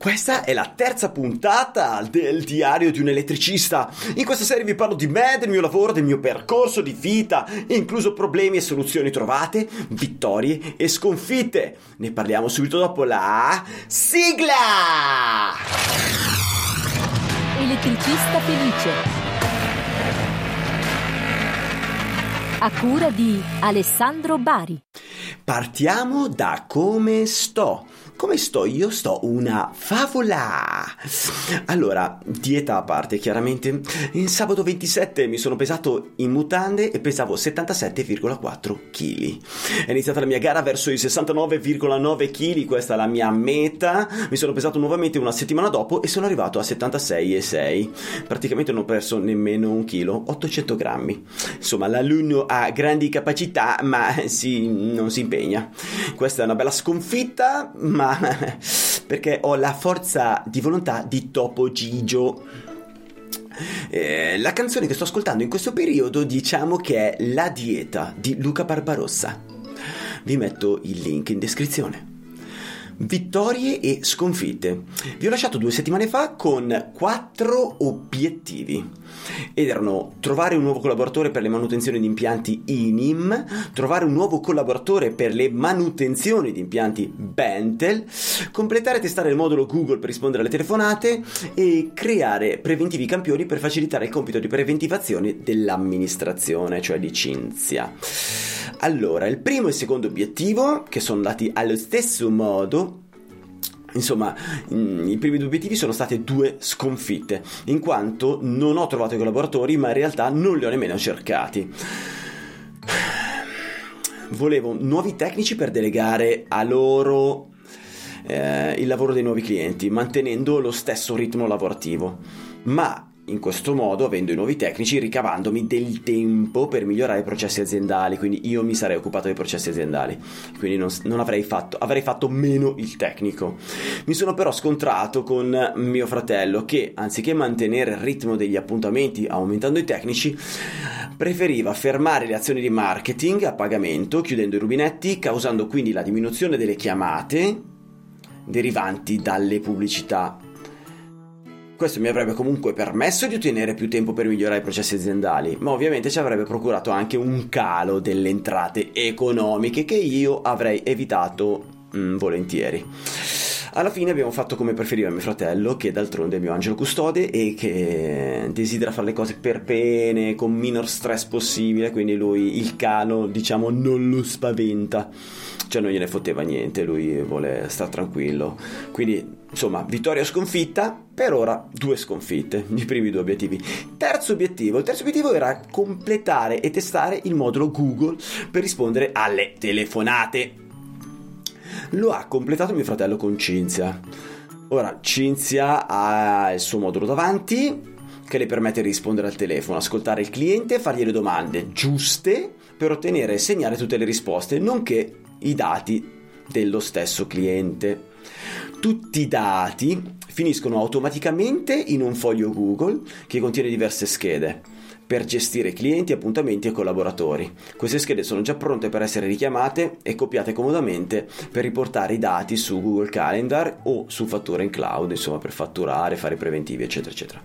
Questa è la terza puntata del diario di un elettricista. In questa serie vi parlo di me, del mio lavoro, del mio percorso di vita, incluso problemi e soluzioni trovate, vittorie e sconfitte. Ne parliamo subito dopo la sigla! Elettricista felice. A cura di Alessandro Bari. Partiamo da come sto. Come sto? Io sto una favola. Allora, dieta a parte, chiaramente. Il sabato 27 mi sono pesato in mutande e pesavo 77,4 kg. È iniziata la mia gara verso i 69,9 kg, questa è la mia meta. Mi sono pesato nuovamente una settimana dopo e sono arrivato a 76,6. Praticamente non ho perso nemmeno un chilo, 800 grammi. Insomma, l'alunno ha grandi capacità, ma si, non si impegna. Questa è una bella sconfitta, ma perché ho la forza di volontà di Topo Gigio. Eh, la canzone che sto ascoltando in questo periodo diciamo che è La dieta di Luca Barbarossa. Vi metto il link in descrizione. Vittorie e sconfitte. Vi ho lasciato due settimane fa con quattro obiettivi ed erano trovare un nuovo collaboratore per le manutenzioni di impianti INIM, trovare un nuovo collaboratore per le manutenzioni di impianti Bentel, completare e testare il modulo Google per rispondere alle telefonate e creare preventivi campioni per facilitare il compito di preventivazione dell'amministrazione, cioè di Cinzia. Allora, il primo e il secondo obiettivo, che sono andati allo stesso modo, Insomma, i primi due obiettivi sono state due sconfitte, in quanto non ho trovato i collaboratori, ma in realtà non li ho nemmeno cercati. Volevo nuovi tecnici per delegare a loro eh, il lavoro dei nuovi clienti, mantenendo lo stesso ritmo lavorativo. Ma in questo modo, avendo i nuovi tecnici, ricavandomi del tempo per migliorare i processi aziendali, quindi io mi sarei occupato dei processi aziendali, quindi non, non avrei fatto, avrei fatto meno il tecnico. Mi sono però scontrato con mio fratello che, anziché mantenere il ritmo degli appuntamenti aumentando i tecnici, preferiva fermare le azioni di marketing a pagamento, chiudendo i rubinetti, causando quindi la diminuzione delle chiamate derivanti dalle pubblicità questo mi avrebbe comunque permesso di ottenere più tempo per migliorare i processi aziendali, ma ovviamente ci avrebbe procurato anche un calo delle entrate economiche che io avrei evitato mm, volentieri. Alla fine abbiamo fatto come preferiva mio fratello, che d'altronde è mio angelo custode e che desidera fare le cose per bene, con minor stress possibile, quindi lui il calo, diciamo, non lo spaventa. Cioè non gliene fotteva niente, lui vuole stare tranquillo. Quindi, insomma, vittoria sconfitta, per ora due sconfitte, i primi due obiettivi. Terzo obiettivo, il terzo obiettivo era completare e testare il modulo Google per rispondere alle telefonate lo ha completato mio fratello con Cinzia. Ora, Cinzia ha il suo modulo davanti che le permette di rispondere al telefono, ascoltare il cliente e fargli le domande giuste per ottenere e segnare tutte le risposte, nonché i dati dello stesso cliente. Tutti i dati finiscono automaticamente in un foglio Google che contiene diverse schede per gestire clienti, appuntamenti e collaboratori. Queste schede sono già pronte per essere richiamate e copiate comodamente per riportare i dati su Google Calendar o su fattura in cloud, insomma per fatturare, fare preventivi, eccetera, eccetera.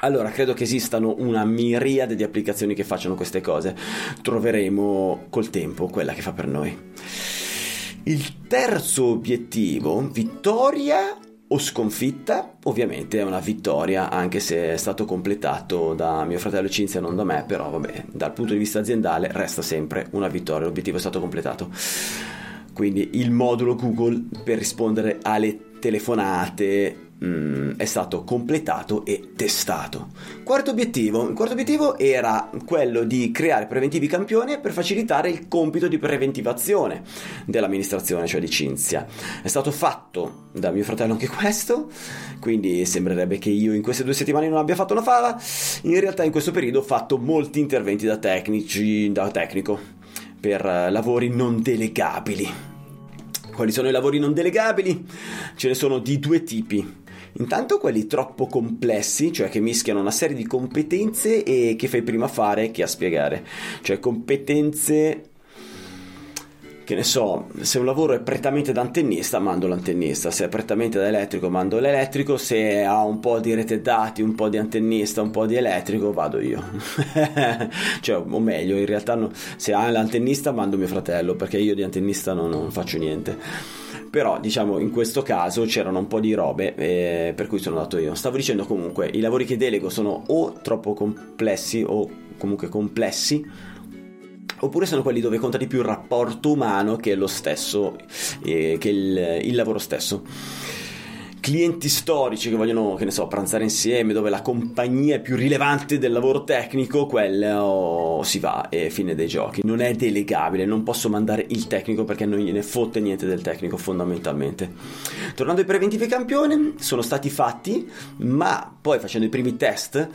Allora, credo che esistano una miriade di applicazioni che facciano queste cose. Troveremo col tempo quella che fa per noi. Il terzo obiettivo, vittoria o sconfitta, ovviamente è una vittoria, anche se è stato completato da mio fratello Cinzia, non da me, però vabbè, dal punto di vista aziendale resta sempre una vittoria, l'obiettivo è stato completato. Quindi il modulo Google per rispondere alle telefonate mm, è stato completato e testato. Quarto obiettivo. Il quarto obiettivo era quello di creare preventivi campioni per facilitare il compito di preventivazione dell'amministrazione, cioè di Cinzia. È stato fatto da mio fratello anche questo, quindi sembrerebbe che io in queste due settimane non abbia fatto una fava. In realtà in questo periodo ho fatto molti interventi da tecnici, da tecnico, per eh, lavori non delegabili. Quali sono i lavori non delegabili? Ce ne sono di due tipi. Intanto quelli troppo complessi, cioè che mischiano una serie di competenze e che fai prima fare che a spiegare. Cioè competenze che ne so, se un lavoro è prettamente da antennista, mando l'antennista, se è prettamente da elettrico, mando l'elettrico, se ha un po' di rete dati, un po' di antennista, un po' di elettrico, vado io. cioè, o meglio, in realtà no, se ha l'antennista, mando mio fratello, perché io di antennista non, non faccio niente. Però, diciamo, in questo caso c'erano un po' di robe, eh, per cui sono andato io. Stavo dicendo comunque, i lavori che delego sono o troppo complessi o comunque complessi oppure sono quelli dove conta di più il rapporto umano che lo stesso, eh, che il, il lavoro stesso clienti storici che vogliono, che ne so, pranzare insieme, dove la compagnia è più rilevante del lavoro tecnico, quello si va e fine dei giochi. Non è delegabile, non posso mandare il tecnico perché non gliene fotte niente del tecnico fondamentalmente. Tornando ai preventivi campione, sono stati fatti, ma poi facendo i primi test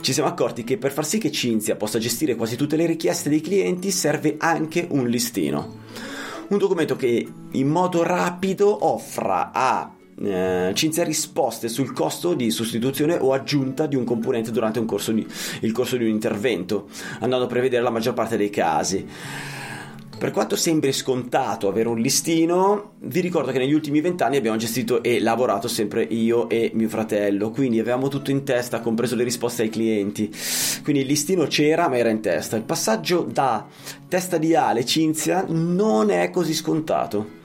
ci siamo accorti che per far sì che Cinzia possa gestire quasi tutte le richieste dei clienti serve anche un listino. Un documento che in modo rapido offra a eh, Cinzia risposte sul costo di sostituzione o aggiunta di un componente durante un corso di, il corso di un intervento, andando a prevedere la maggior parte dei casi. Per quanto sembri scontato avere un listino, vi ricordo che negli ultimi vent'anni abbiamo gestito e lavorato sempre io e mio fratello, quindi avevamo tutto in testa, compreso le risposte ai clienti. Quindi il listino c'era, ma era in testa. Il passaggio da testa di Ale Cinzia non è così scontato.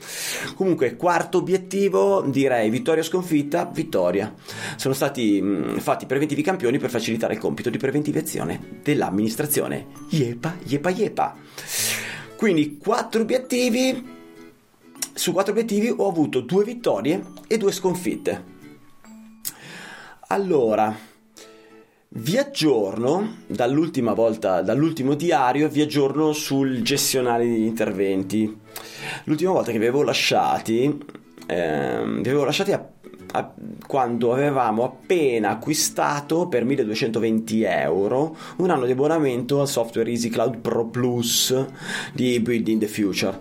Comunque, quarto obiettivo, direi vittoria o sconfitta, vittoria. Sono stati mh, fatti preventivi campioni per facilitare il compito di preventivazione dell'amministrazione. Yepa, yepa, yepa. Quindi quattro obiettivi. Su quattro obiettivi ho avuto due vittorie e due sconfitte. Allora, vi aggiorno dall'ultima volta, dall'ultimo diario, vi aggiorno sul gestionale degli interventi. L'ultima volta che vi avevo lasciati, eh, vi avevo lasciati a quando avevamo appena acquistato per 1220 euro un anno di abbonamento al software Easy Cloud Pro Plus di Building the Future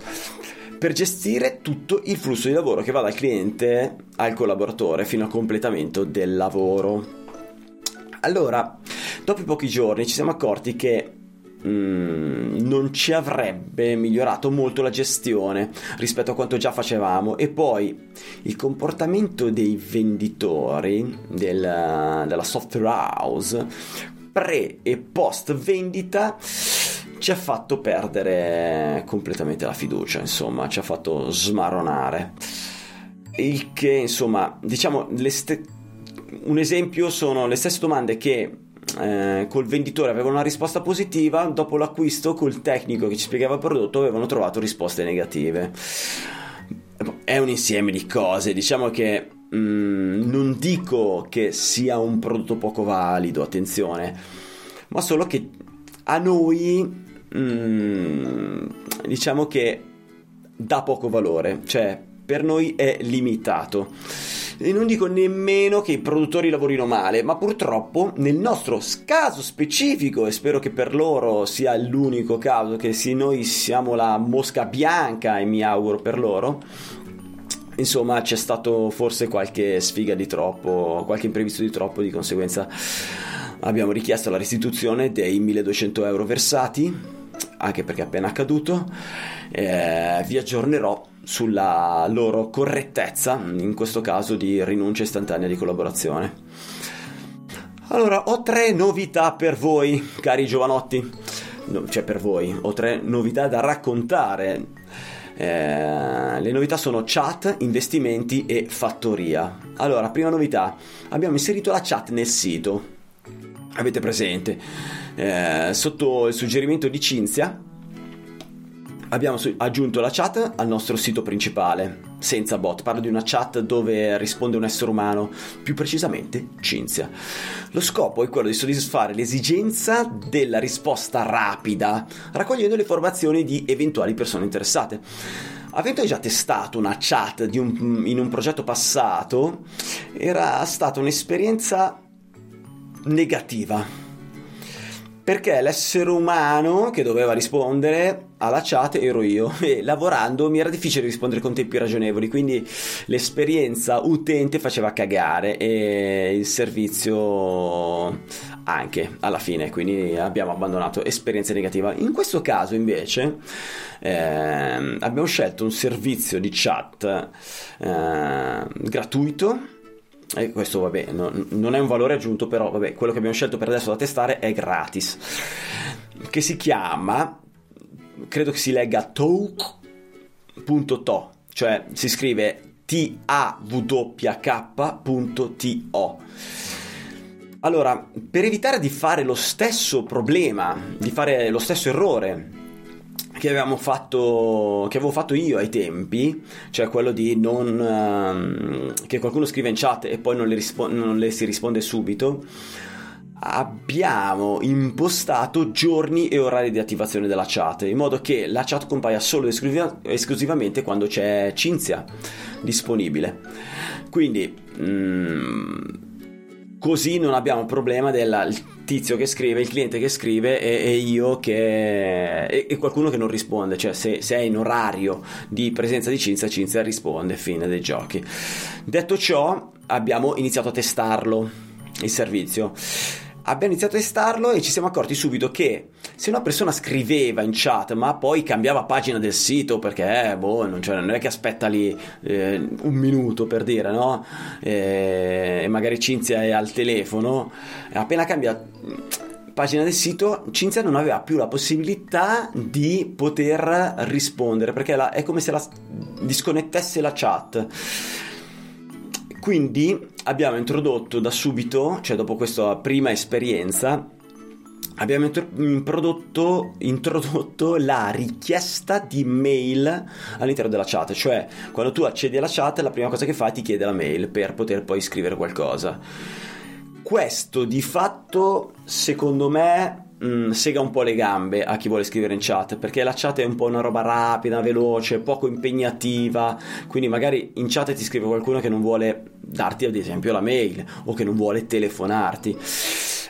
per gestire tutto il flusso di lavoro che va dal cliente al collaboratore fino al completamento del lavoro. Allora, dopo pochi giorni ci siamo accorti che Mm, non ci avrebbe migliorato molto la gestione rispetto a quanto già facevamo. E poi il comportamento dei venditori del, della software house pre e post vendita ci ha fatto perdere completamente la fiducia insomma ci ha fatto smaronare. Il che insomma diciamo ste- un esempio sono le stesse domande che eh, col venditore avevano una risposta positiva, dopo l'acquisto col tecnico che ci spiegava il prodotto avevano trovato risposte negative. È un insieme di cose, diciamo che mm, non dico che sia un prodotto poco valido, attenzione, ma solo che a noi mm, diciamo che dà poco valore, cioè per noi è limitato. E non dico nemmeno che i produttori lavorino male, ma purtroppo nel nostro caso specifico, e spero che per loro sia l'unico caso, che sì, noi siamo la mosca bianca e mi auguro per loro, insomma c'è stato forse qualche sfiga di troppo, qualche imprevisto di troppo, di conseguenza abbiamo richiesto la restituzione dei 1200 euro versati, anche perché è appena accaduto, eh, vi aggiornerò sulla loro correttezza, in questo caso di rinuncia istantanea di collaborazione. Allora, ho tre novità per voi, cari giovanotti, no, cioè per voi, ho tre novità da raccontare. Eh, le novità sono chat, investimenti e fattoria. Allora, prima novità, abbiamo inserito la chat nel sito. Avete presente? Eh, sotto il suggerimento di Cinzia abbiamo aggiunto la chat al nostro sito principale, senza bot. Parlo di una chat dove risponde un essere umano, più precisamente Cinzia. Lo scopo è quello di soddisfare l'esigenza della risposta rapida, raccogliendo le informazioni di eventuali persone interessate. Avendo già testato una chat un, in un progetto passato, era stata un'esperienza negativa perché l'essere umano che doveva rispondere alla chat ero io e lavorando mi era difficile rispondere con tempi ragionevoli, quindi l'esperienza utente faceva cagare e il servizio anche alla fine, quindi abbiamo abbandonato esperienza negativa. In questo caso invece eh, abbiamo scelto un servizio di chat eh, gratuito e questo vabbè no, non è un valore aggiunto però vabbè quello che abbiamo scelto per adesso da testare è gratis che si chiama credo che si legga talk.to cioè si scrive t-a-w-k.to allora per evitare di fare lo stesso problema di fare lo stesso errore che avevamo fatto che avevo fatto io ai tempi cioè quello di non um, che qualcuno scrive in chat e poi non le, rispo- non le si risponde subito abbiamo impostato giorni e orari di attivazione della chat in modo che la chat compaia solo ed esclusiva- esclusivamente quando c'è Cinzia disponibile. Quindi mm, così non abbiamo problema del tizio che scrive, il cliente che scrive e, e io che e, e, qualcuno che non risponde, cioè se, se, è in orario di presenza di Cinzia, Cinzia risponde, fine dei giochi. Detto ciò, abbiamo iniziato a testarlo, il servizio abbiamo iniziato a testarlo e ci siamo accorti subito che se una persona scriveva in chat ma poi cambiava pagina del sito perché eh, boh, non, cioè, non, è che aspetta lì eh, un minuto per dire no? Eh, e magari Cinzia è al telefono. Appena cambia pagina del sito Cinzia non aveva più la possibilità di poter rispondere perché la, è come se la disconnettesse la chat quindi abbiamo introdotto da subito, cioè dopo questa prima esperienza, abbiamo introdotto, introdotto, la richiesta di mail all'interno della chat, cioè quando tu accedi alla chat la prima cosa che fai ti chiede la mail per poter poi scrivere qualcosa. Questo di fatto secondo me mh, mm, sega un po' le gambe a chi vuole scrivere in chat perché la chat è un po' una roba rapida, veloce, poco impegnativa quindi magari in chat ti scrive qualcuno che non vuole darti ad esempio la mail o che non vuole telefonarti.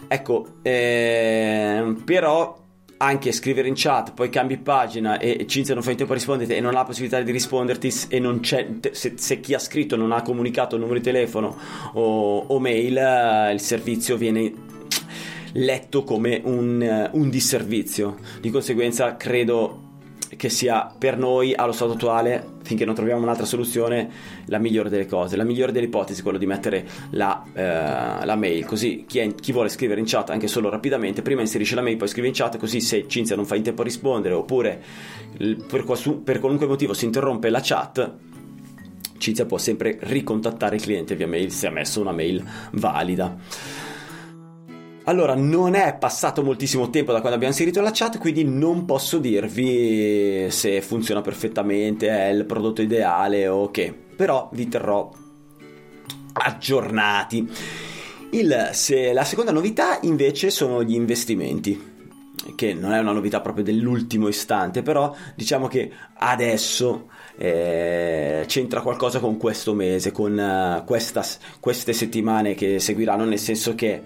Ecco eh, però anche scrivere in chat, poi cambi pagina e Cinzia non fa in tempo a rispondere e non ha la possibilità di risponderti e non c'è, se, se chi ha scritto non ha comunicato il numero di telefono o, o mail, eh, il servizio viene letto come un, eh, un disservizio. Di conseguenza credo che sia per noi allo stato attuale, finché non troviamo un'altra soluzione, la migliore delle cose. La migliore delle ipotesi è quello di mettere la, eh, la mail, così chi, è, chi, vuole scrivere in chat anche solo rapidamente, prima inserisce la mail, poi scrive in chat, così se Cinzia non fa in tempo a rispondere oppure per, per qualunque motivo si interrompe la chat, Cinzia può sempre ricontattare il cliente via mail se ha messo una mail valida. Allora, non è passato moltissimo tempo da quando abbiamo inserito la chat, quindi non posso dirvi se funziona perfettamente, è il prodotto ideale o che, però vi terrò aggiornati. Il, se, la seconda novità invece sono gli investimenti che non è una novità proprio dell'ultimo istante, però diciamo che adesso eh, c'entra qualcosa con questo mese, con uh, questa, queste settimane che seguiranno, nel senso che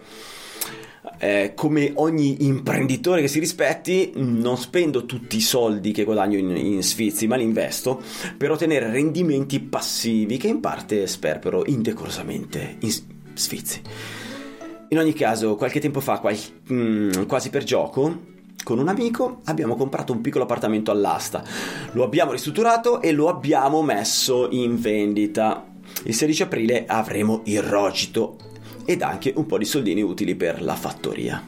eh, come ogni imprenditore che si rispetti, non spendo tutti i soldi che guadagno in, in sfizi, ma li investo per ottenere rendimenti passivi che in parte sperpero indecorosamente in sfizi. In ogni caso, qualche tempo fa, qual- mh, mm, quasi per gioco, con un amico abbiamo comprato un piccolo appartamento all'asta, lo abbiamo ristrutturato e lo abbiamo messo in vendita. Il 16 aprile avremo il rogito ed anche un po' di soldini utili per la fattoria.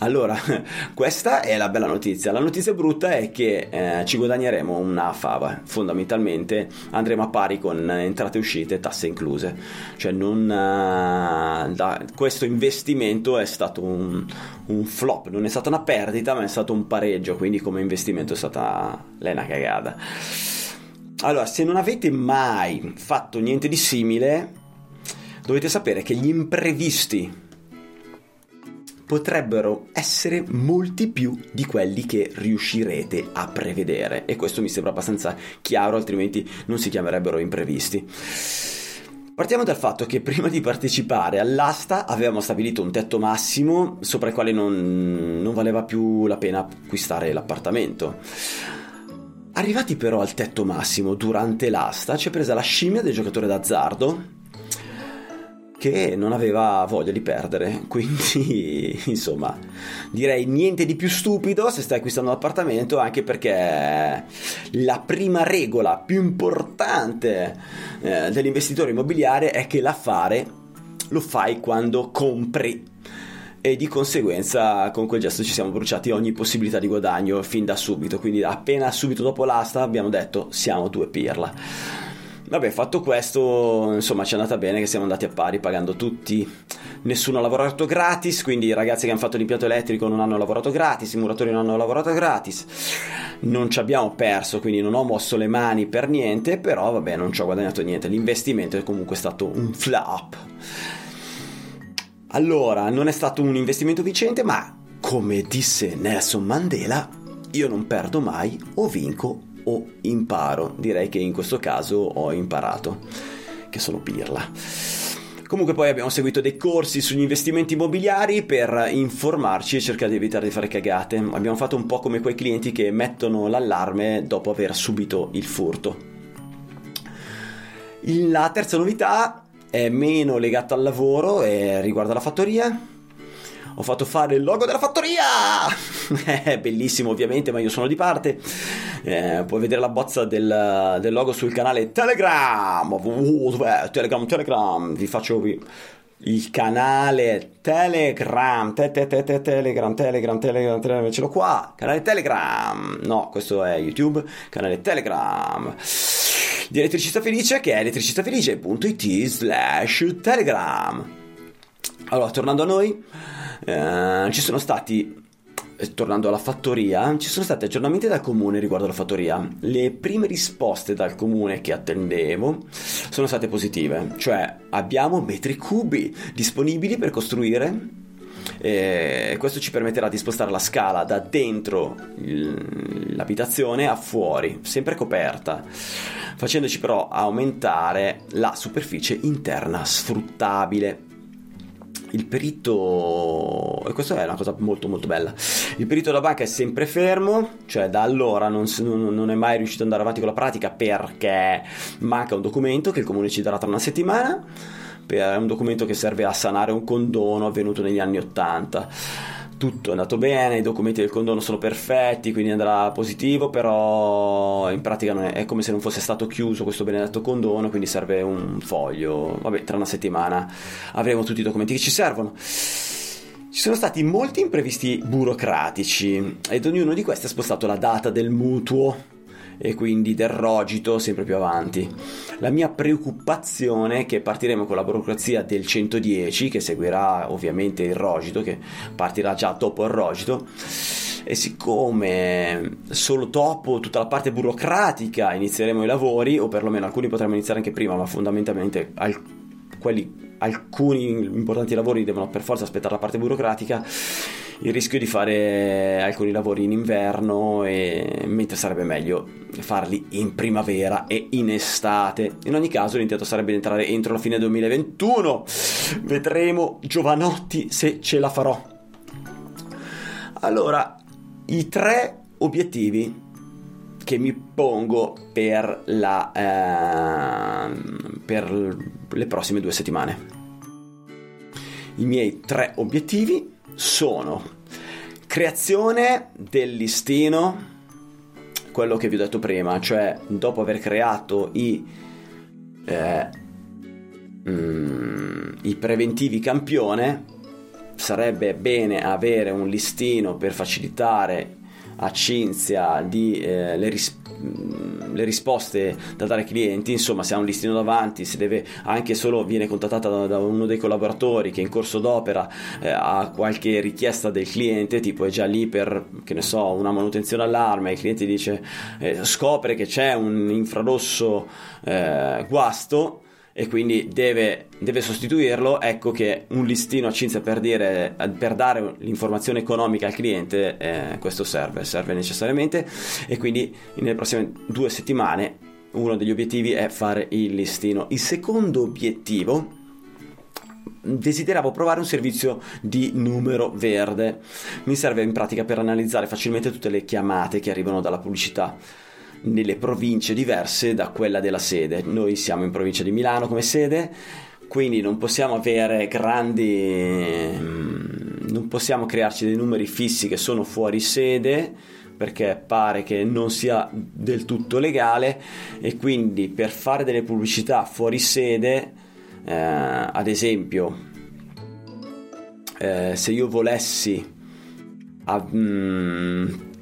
Allora, questa è la bella notizia. La notizia brutta è che eh, ci guadagneremo una fava. Fondamentalmente andremo a pari con entrate e uscite, tasse incluse. Cioè, non, eh, da, questo investimento è stato un, un, flop, non è stata una perdita, ma è stato un pareggio. Quindi, come investimento è stata lei una cagata. Allora, se non avete mai fatto niente di simile, dovete sapere che gli imprevisti potrebbero essere molti più di quelli che riuscirete a prevedere e questo mi sembra abbastanza chiaro altrimenti non si chiamerebbero imprevisti Partiamo dal fatto che prima di partecipare all'asta avevamo stabilito un tetto massimo sopra il quale non, non valeva più la pena acquistare l'appartamento. Arrivati però al tetto massimo durante l'asta ci è presa la scimmia del giocatore d'azzardo che non aveva voglia di perdere. Quindi, insomma, direi niente di più stupido se stai acquistando un appartamento, anche perché la prima regola più importante eh, dell'investitore immobiliare è che l'affare lo fai quando compri. E di conseguenza con quel gesto ci siamo bruciati ogni possibilità di guadagno fin da subito. Quindi appena subito dopo l'asta abbiamo detto siamo due pirla. Vabbè, fatto questo, insomma, ci è andata bene che siamo andati a pari pagando tutti. Nessuno ha lavorato gratis, quindi i ragazzi che hanno fatto l'impianto elettrico non hanno lavorato gratis, i muratori non hanno lavorato gratis. Non ci abbiamo perso, quindi non ho mosso le mani per niente, però vabbè, non ci ho guadagnato niente. L'investimento è comunque stato un flop. Allora, non è stato un investimento vincente, ma come disse Nelson Mandela, io non perdo mai o vinco o imparo. Direi che in questo caso ho imparato, che sono pirla. Comunque poi abbiamo seguito dei corsi sugli investimenti immobiliari per informarci e cercare di evitare di fare cagate. Abbiamo fatto un po' come quei clienti che mettono l'allarme dopo aver subito il furto. La terza novità è meno legata al lavoro e riguarda la fattoria ho fatto fare il logo della fattoria! è bellissimo ovviamente, ma io sono di parte. Eh, puoi vedere la bozza del, del, logo sul canale Telegram. Telegram, Telegram. Vi faccio il canale Telegram, te, te, te, te, Telegram, Telegram, Telegram, Telegram, ce l'ho qua, canale Telegram, no, questo è YouTube, canale Telegram di Elettricista Felice che è elettricistafelice.it slash Telegram. Allora, tornando a noi, eh, ci sono stati eh, tornando alla fattoria, ci sono stati aggiornamenti dal comune riguardo alla fattoria. Le prime risposte dal comune che attendevo sono state positive, cioè abbiamo metri cubi disponibili per costruire e questo ci permetterà di spostare la scala da dentro l'abitazione a fuori, sempre coperta, facendoci però aumentare la superficie interna sfruttabile il perito, e questa è una cosa molto molto bella, il perito della banca è sempre fermo, cioè da allora non, non, è mai riuscito ad andare avanti con la pratica perché manca un documento che il comune ci darà tra una settimana, è un documento che serve a sanare un condono avvenuto negli anni 80 tutto è andato bene, i documenti del condono sono perfetti, quindi andrà positivo, però in pratica è, è, come se non fosse stato chiuso questo benedetto condono, quindi serve un foglio. Vabbè, tra una settimana avremo tutti i documenti che ci servono. Ci sono stati molti imprevisti burocratici ed ognuno di questi ha spostato la data del mutuo e quindi del rogito sempre più avanti. La mia preoccupazione è che partiremo con la burocrazia del 110 che seguirà ovviamente il rogito che partirà già dopo il rogito. E siccome solo dopo tutta la parte burocratica inizieremo i lavori o perlomeno alcuni potremmo iniziare anche prima ma fondamentalmente al- quelli alcuni importanti lavori devono per forza aspettare la parte burocratica il rischio di fare alcuni lavori in inverno e, mentre sarebbe meglio farli in primavera e in estate. In ogni caso l'intento sarebbe di entrare entro la fine 2021 vedremo giovanotti se ce la farò. Allora i tre obiettivi che mi pongo per, la, eh, per le prossime due settimane. I miei tre obiettivi sono creazione del listino, quello che vi ho detto prima, cioè dopo aver creato i, eh, mm, i preventivi campione sarebbe bene avere un listino per facilitare a Cinzia di, eh, le, ris- le, risposte da dare ai clienti, insomma se ha un listino davanti, se deve anche solo viene contattata da, da uno dei collaboratori che in corso d'opera eh, ha qualche richiesta del cliente, tipo è già lì per che ne so, una manutenzione allarme, il cliente dice eh, scopre che c'è un infrarosso eh, guasto e quindi deve, deve, sostituirlo, ecco che un listino a Cinzia per, dire, per dare l'informazione economica al cliente, eh, questo serve, serve necessariamente e quindi nelle prossime due settimane uno degli obiettivi è fare il listino. Il secondo obiettivo desideravo provare un servizio di numero verde. Mi serve in pratica per analizzare facilmente tutte le chiamate che arrivano dalla pubblicità nelle province diverse da quella della sede. Noi siamo in provincia di Milano come sede, quindi non possiamo avere grandi... Mm, non possiamo crearci dei numeri fissi che sono fuori sede perché pare che non sia del tutto legale e quindi per fare delle pubblicità fuori sede, eh, ad esempio, eh, se io volessi... A, mm,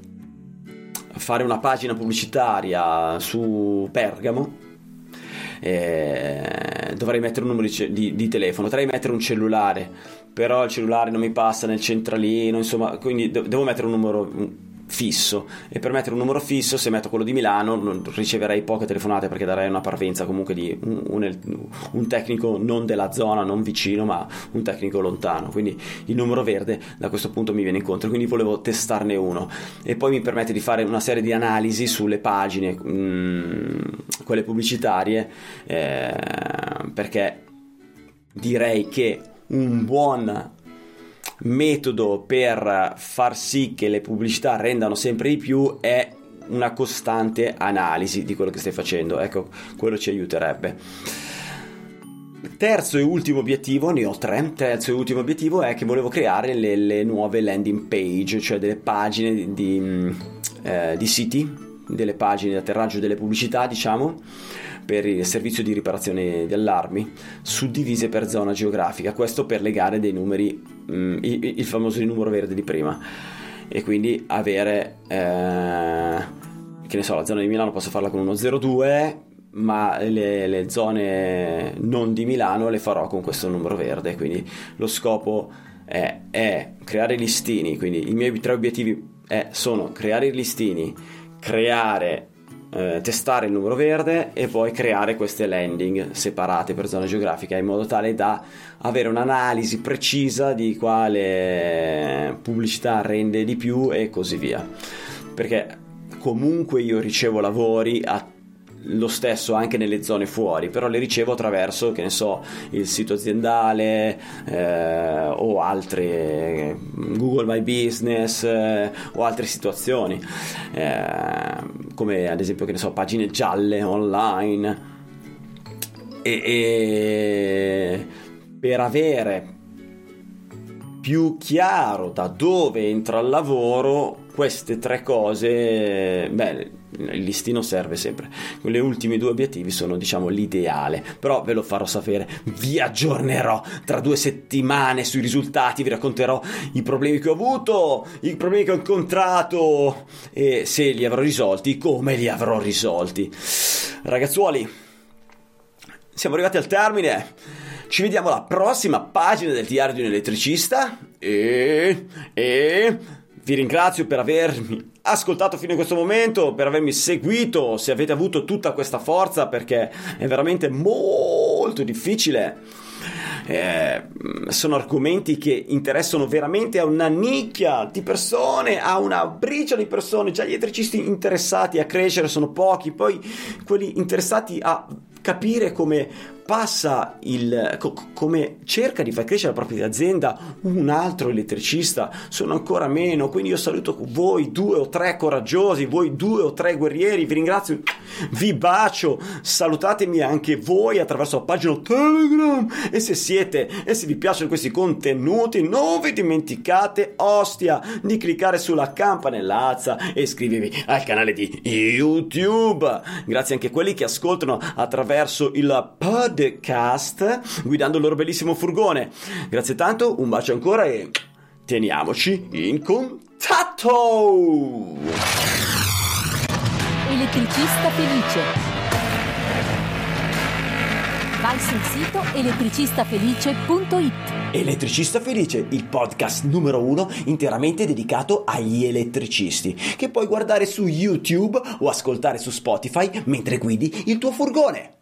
fare una pagina pubblicitaria su Pergamo eh, dovrei mettere un numero di, di, di, telefono, potrei mettere un cellulare, però il cellulare non mi passa nel centralino, insomma, quindi devo mettere un numero fisso. E per mettere un numero fisso se metto quello di Milano riceverei poche telefonate perché darei una parvenza comunque di un, un, un, tecnico non della zona, non vicino ma un tecnico lontano. Quindi il numero verde da questo punto mi viene incontro quindi volevo testarne uno. E poi mi permette di fare una serie di analisi sulle pagine mh, mm, quelle pubblicitarie eh, perché direi che un buon metodo per far sì che le pubblicità rendano sempre di più è una costante analisi di quello che stai facendo. Ecco, quello ci aiuterebbe. Terzo e ultimo obiettivo, ne ho tre, terzo e ultimo obiettivo è che volevo creare le, le nuove landing page, cioè delle pagine di, di, eh, di siti, delle pagine di atterraggio delle pubblicità, diciamo, per il servizio di riparazione di allarmi suddivise per zona geografica, questo per legare dei numeri, mh, mm, il, famoso numero verde di prima. E quindi avere, eh, che ne so, la zona di Milano posso farla con uno 02 ma le, le, zone non di Milano le farò con questo numero verde. Quindi lo scopo è, è creare listini. Quindi i miei tre obiettivi è, sono creare listini creare eh, testare il numero verde e poi creare queste landing separate per zona geografica in modo tale da avere un'analisi precisa di quale pubblicità rende di più e così via. Perché comunque io ricevo lavori a lo stesso anche nelle zone fuori, però le ricevo attraverso, che ne so, il sito aziendale eh, o altre Google My Business eh, o altre situazioni, eh, come ad esempio, che ne so, pagine gialle online. E, e per avere più chiaro da dove entra il lavoro, queste tre cose, beh, il listino serve sempre. Quelle ultimi due obiettivi sono, diciamo, l'ideale. Però ve lo farò sapere. Vi aggiornerò tra due settimane sui risultati. Vi racconterò i problemi che ho avuto, i problemi che ho incontrato e se li avrò risolti, come li avrò risolti. Ragazzuoli, siamo arrivati al termine. Ci vediamo alla prossima pagina del diario di un elettricista e, e vi ringrazio per avermi ascoltato fino a questo momento, per avermi seguito, se avete avuto tutta questa forza perché è veramente molto difficile. Eh, sono argomenti che interessano veramente a una nicchia di persone, a una briciola di persone. Già gli elettricisti interessati a crescere sono pochi, poi quelli interessati a capire come passa il co- come cerca di far crescere la propria azienda un altro elettricista sono ancora meno quindi io saluto voi due o tre coraggiosi voi due o tre guerrieri vi ringrazio vi bacio salutatemi anche voi attraverso la pagina telegram e se siete e se vi piacciono questi contenuti non vi dimenticate ostia di cliccare sulla campanellazza e iscrivervi al canale di youtube. Grazie anche a quelli che ascoltano attraverso il pod podcast guidando il loro bellissimo furgone. Grazie tanto, un bacio ancora e teniamoci in contatto! Elettricista felice. Vai sul sito elettricistafelice.it. Elettricista Felice, il podcast numero uno interamente dedicato agli elettricisti, che puoi guardare su YouTube o ascoltare su Spotify mentre guidi il tuo furgone.